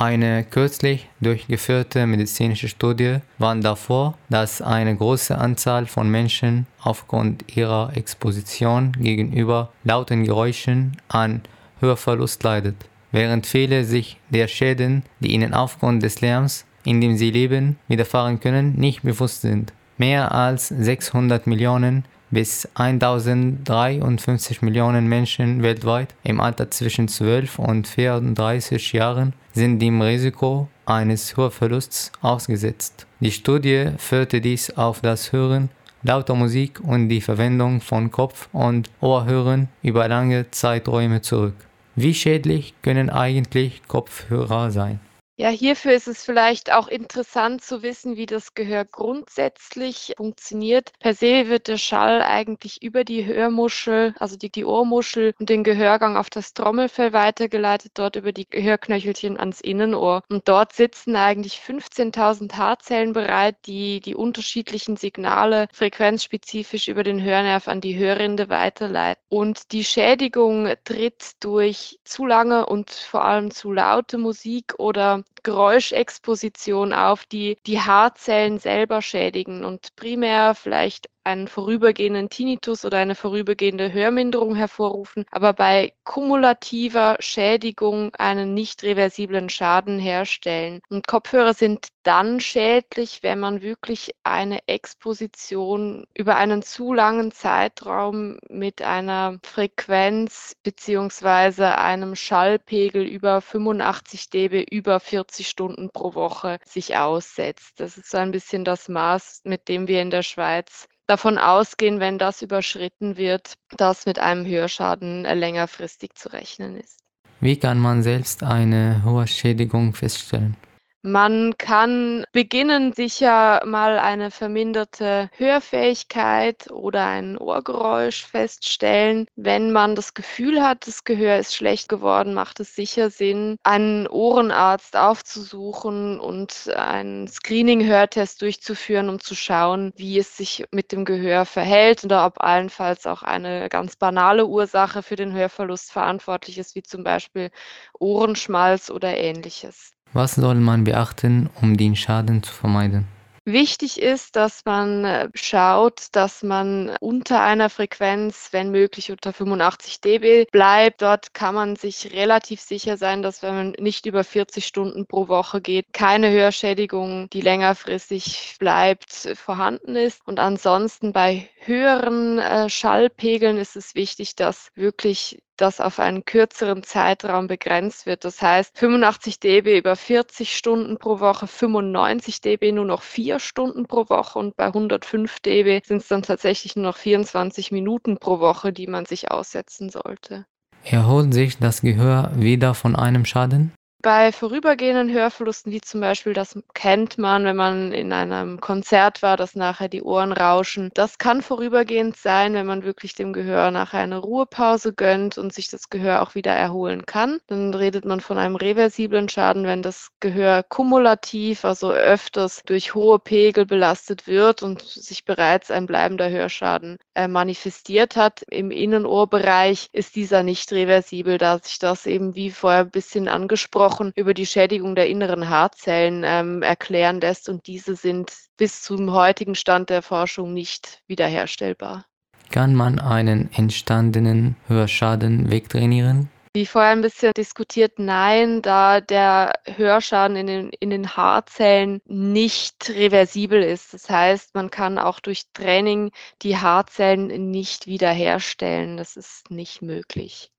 Eine kürzlich durchgeführte medizinische Studie warnt davor, dass eine große Anzahl von Menschen aufgrund ihrer Exposition gegenüber lauten Geräuschen an Hörverlust leidet, während viele sich der Schäden, die ihnen aufgrund des Lärms, in dem sie leben, widerfahren können, nicht bewusst sind. Mehr als 600 Millionen bis 1053 Millionen Menschen weltweit im Alter zwischen 12 und 34 Jahren sind dem Risiko eines Hörverlusts ausgesetzt. Die Studie führte dies auf das Hören lauter Musik und die Verwendung von Kopf- und Ohrhörern über lange Zeiträume zurück. Wie schädlich können eigentlich Kopfhörer sein? Ja, hierfür ist es vielleicht auch interessant zu wissen, wie das Gehör grundsätzlich funktioniert. Per se wird der Schall eigentlich über die Hörmuschel, also die, die Ohrmuschel und den Gehörgang auf das Trommelfell weitergeleitet, dort über die Gehörknöchelchen ans Innenohr. Und dort sitzen eigentlich 15.000 Haarzellen bereit, die die unterschiedlichen Signale frequenzspezifisch über den Hörnerv an die Hörrinde weiterleiten. Und die Schädigung tritt durch zu lange und vor allem zu laute Musik oder Geräuschexposition auf, die die Haarzellen selber schädigen und primär vielleicht einen vorübergehenden Tinnitus oder eine vorübergehende Hörminderung hervorrufen, aber bei kumulativer Schädigung einen nicht reversiblen Schaden herstellen. Und Kopfhörer sind dann schädlich, wenn man wirklich eine Exposition über einen zu langen Zeitraum mit einer Frequenz beziehungsweise einem Schallpegel über 85 dB über 40 Stunden pro Woche sich aussetzt. Das ist so ein bisschen das Maß, mit dem wir in der Schweiz davon ausgehen, wenn das überschritten wird, dass mit einem Hörschaden längerfristig zu rechnen ist. Wie kann man selbst eine Hörschädigung feststellen? Man kann beginnen, sicher mal eine verminderte Hörfähigkeit oder ein Ohrgeräusch feststellen. Wenn man das Gefühl hat, das Gehör ist schlecht geworden, macht es sicher Sinn, einen Ohrenarzt aufzusuchen und einen Screening-Hörtest durchzuführen, um zu schauen, wie es sich mit dem Gehör verhält oder ob allenfalls auch eine ganz banale Ursache für den Hörverlust verantwortlich ist, wie zum Beispiel Ohrenschmalz oder ähnliches. Was soll man beachten, um den Schaden zu vermeiden? Wichtig ist, dass man äh, schaut, dass man unter einer Frequenz, wenn möglich unter 85 dB bleibt. Dort kann man sich relativ sicher sein, dass wenn man nicht über 40 Stunden pro Woche geht, keine Hörschädigung, die längerfristig bleibt, vorhanden ist. Und ansonsten bei höheren äh, Schallpegeln ist es wichtig, dass wirklich das auf einen kürzeren Zeitraum begrenzt wird. Das heißt, 85 dB über 40 Stunden pro Woche, 95 dB nur noch 4 Stunden pro Woche und bei 105 dB sind es dann tatsächlich nur noch 24 Minuten pro Woche, die man sich aussetzen sollte. Erholt sich das Gehör wieder von einem Schaden? Bei vorübergehenden Hörverlusten, wie zum Beispiel, das kennt man, wenn man in einem Konzert war, dass nachher die Ohren rauschen. Das kann vorübergehend sein, wenn man wirklich dem Gehör nachher eine Ruhepause gönnt und sich das Gehör auch wieder erholen kann. Dann redet man von einem reversiblen Schaden, wenn das Gehör kumulativ, also öfters durch hohe Pegel belastet wird und sich bereits ein bleibender Hörschaden äh, manifestiert hat. Im Innenohrbereich ist dieser nicht reversibel, da sich das eben wie vorher ein bisschen angesprochen Wochen über die Schädigung der inneren Haarzellen ähm, erklären lässt und diese sind bis zum heutigen Stand der Forschung nicht wiederherstellbar. Kann man einen entstandenen Hörschaden wegtrainieren? Wie vorher ein bisschen diskutiert, nein, da der Hörschaden in den, in den Haarzellen nicht reversibel ist. Das heißt, man kann auch durch Training die Haarzellen nicht wiederherstellen. Das ist nicht möglich.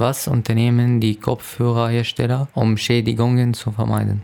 Was unternehmen die Kopfhörerhersteller, um Schädigungen zu vermeiden?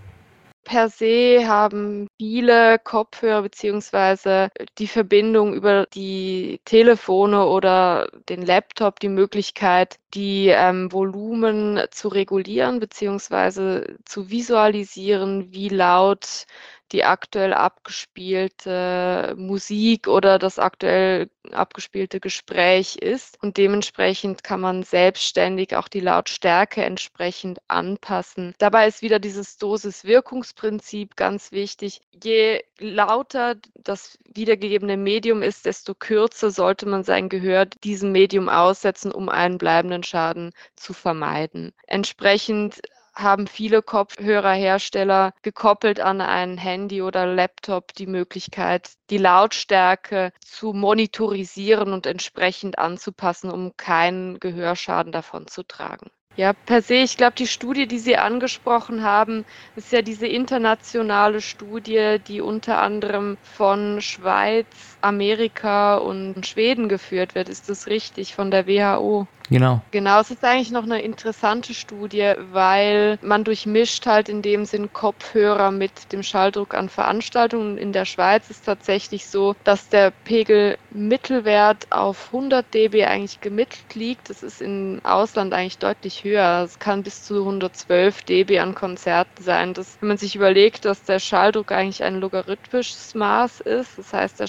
Per se haben viele Kopfhörer beziehungsweise die Verbindung über die Telefone oder den Laptop die Möglichkeit, die ähm, Volumen zu regulieren beziehungsweise zu visualisieren, wie laut die aktuell abgespielte Musik oder das aktuell abgespielte Gespräch ist. Und dementsprechend kann man selbstständig auch die Lautstärke entsprechend anpassen. Dabei ist wieder dieses Dosis-Wirkungsprinzip ganz wichtig. Je lauter das wiedergegebene Medium ist, desto kürzer sollte man sein Gehör diesem Medium aussetzen, um einen bleibenden Schaden zu vermeiden. Entsprechend haben viele Kopfhörerhersteller gekoppelt an ein Handy oder Laptop die Möglichkeit, die Lautstärke zu monitorisieren und entsprechend anzupassen, um keinen Gehörschaden davon zu tragen. Ja, per se, ich glaube, die Studie, die Sie angesprochen haben, ist ja diese internationale Studie, die unter anderem von Schweiz, Amerika und Schweden geführt wird. Ist das richtig von der WHO? Genau. Genau, es ist eigentlich noch eine interessante Studie, weil man durchmischt halt in dem Sinn Kopfhörer mit dem Schalldruck an Veranstaltungen. In der Schweiz ist tatsächlich so, dass der Pegel Mittelwert auf 100 dB eigentlich gemittelt liegt. Das ist im Ausland eigentlich deutlich höher. Es kann bis zu 112 dB an Konzerten sein. Das, wenn man sich überlegt, dass der Schalldruck eigentlich ein logarithmisches Maß ist, das heißt, der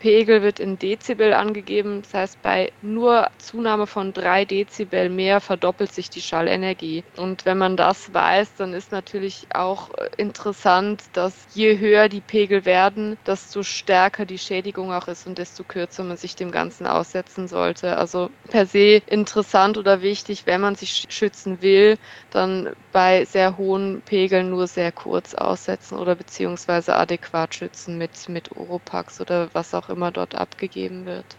Schalldruckpegel wird in Dezibel angegeben. Das heißt, bei nur Zunahme von 3 3 Dezibel mehr verdoppelt sich die Schallenergie. Und wenn man das weiß, dann ist natürlich auch äh, interessant, dass je höher die Pegel werden, desto stärker die Schädigung auch ist und desto kürzer man sich dem Ganzen aussetzen sollte. Also per se interessant oder wichtig, wenn man sich schützen will, dann bei sehr hohen Pegeln nur sehr kurz aussetzen oder beziehungsweise adäquat schützen mit, mit Oropax oder was auch immer dort abgegeben wird.